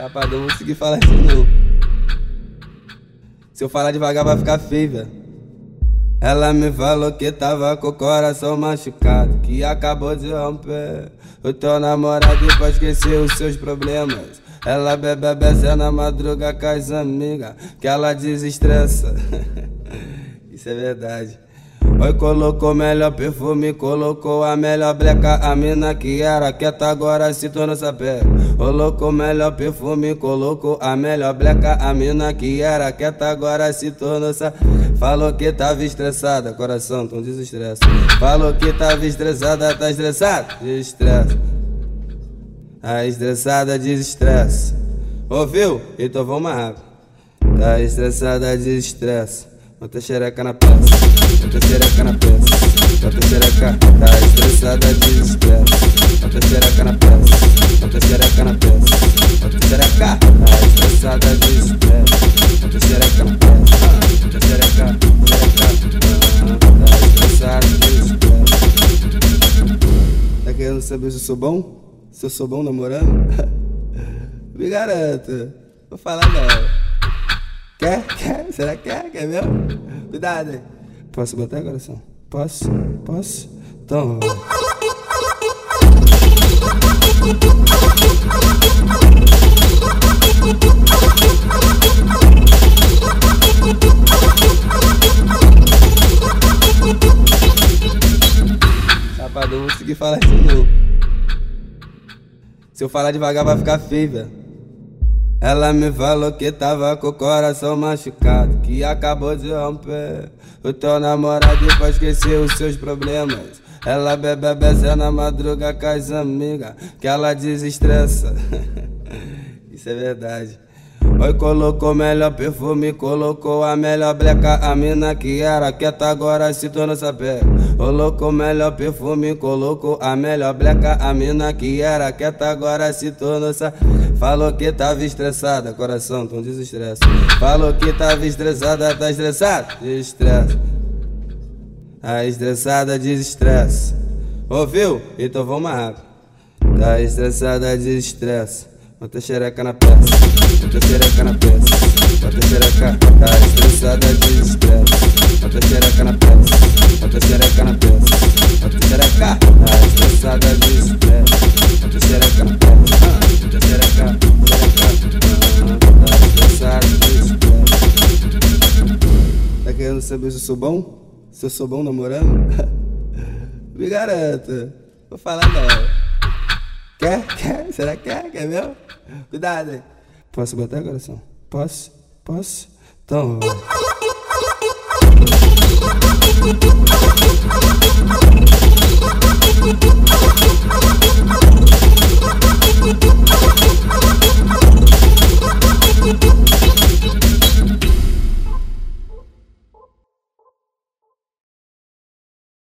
Chapadão, vou conseguir falar isso não. Se eu falar devagar vai ficar feio, velho. Ela me falou que tava com o coração machucado, que acabou de romper. O teu namorado pra esquecer os seus problemas. Ela bebe beça na madruga com as amigas, que ela desestressa. Isso é verdade. Oi, colocou melhor perfume, colocou a melhor bleca. A mina que era quieta agora se tornou sapé. Colocou melhor perfume, colocou a melhor bleca. A mina que era quieta agora se tornou sapé. Falou que tava estressada, coração, então desestressa. Falou que tava estressada, tá estressada? Desestressa. Tá estressada, desestressa. Ouviu? Então vamos rápido. Tá estressada, desestressa. Bota xereca na peça, bota xereca na peça, bota xereca, tá estressada de estresse. Bota xereca na peça, bota xereca na peça, bota xereca, tá estressada de estresse. Bota xereca na peça, bota xereca, xereca, tá estressada de estresse. Tá querendo saber se eu sou bom? Se eu sou bom namorando? Me garanto, vou falar não. Quer? Quer? Será que quer? Quer mesmo? Cuidado aí. Posso botar, coração? Posso? Posso? Então. Não vou conseguir falar isso não. Se eu falar devagar vai ficar feio, velho. Ela me falou que tava com o coração machucado, que acabou de romper. O teu namorado pra esquecer os seus problemas. Ela bebe beça na madruga com as amigas, que ela desestressa. Isso é verdade. Oi, colocou melhor perfume, colocou a melhor bleca. A mina que era quieta agora se tornou sapé. Colocou melhor perfume, colocou a melhor bleca. A mina que era quieta agora se tornou sapé. Falou que tava estressada, coração, então desestressa. Falou que tava estressada, tá estressada? Desestressa. Tá estressada, desestressa. Ouviu? Então vamos rápido. Tá estressada, desestressa. Bota xereca na peça, bota xereca na peça, bota xereca, tá estressada de estresse. Bota xereca na peça, bota xereca na peça, bota xereca, tá estressada de estresse. Bota xereca na peça, bota xereca, xereca, tá estressada de estresse. Tá querendo saber se eu sou bom? Se eu sou bom namorando? Me garanto, vou falar não. Quer? Quer? Será que quer? Quer mesmo? Cuidado aí. Posso botar, coração? Posso? Posso? Então. Vai.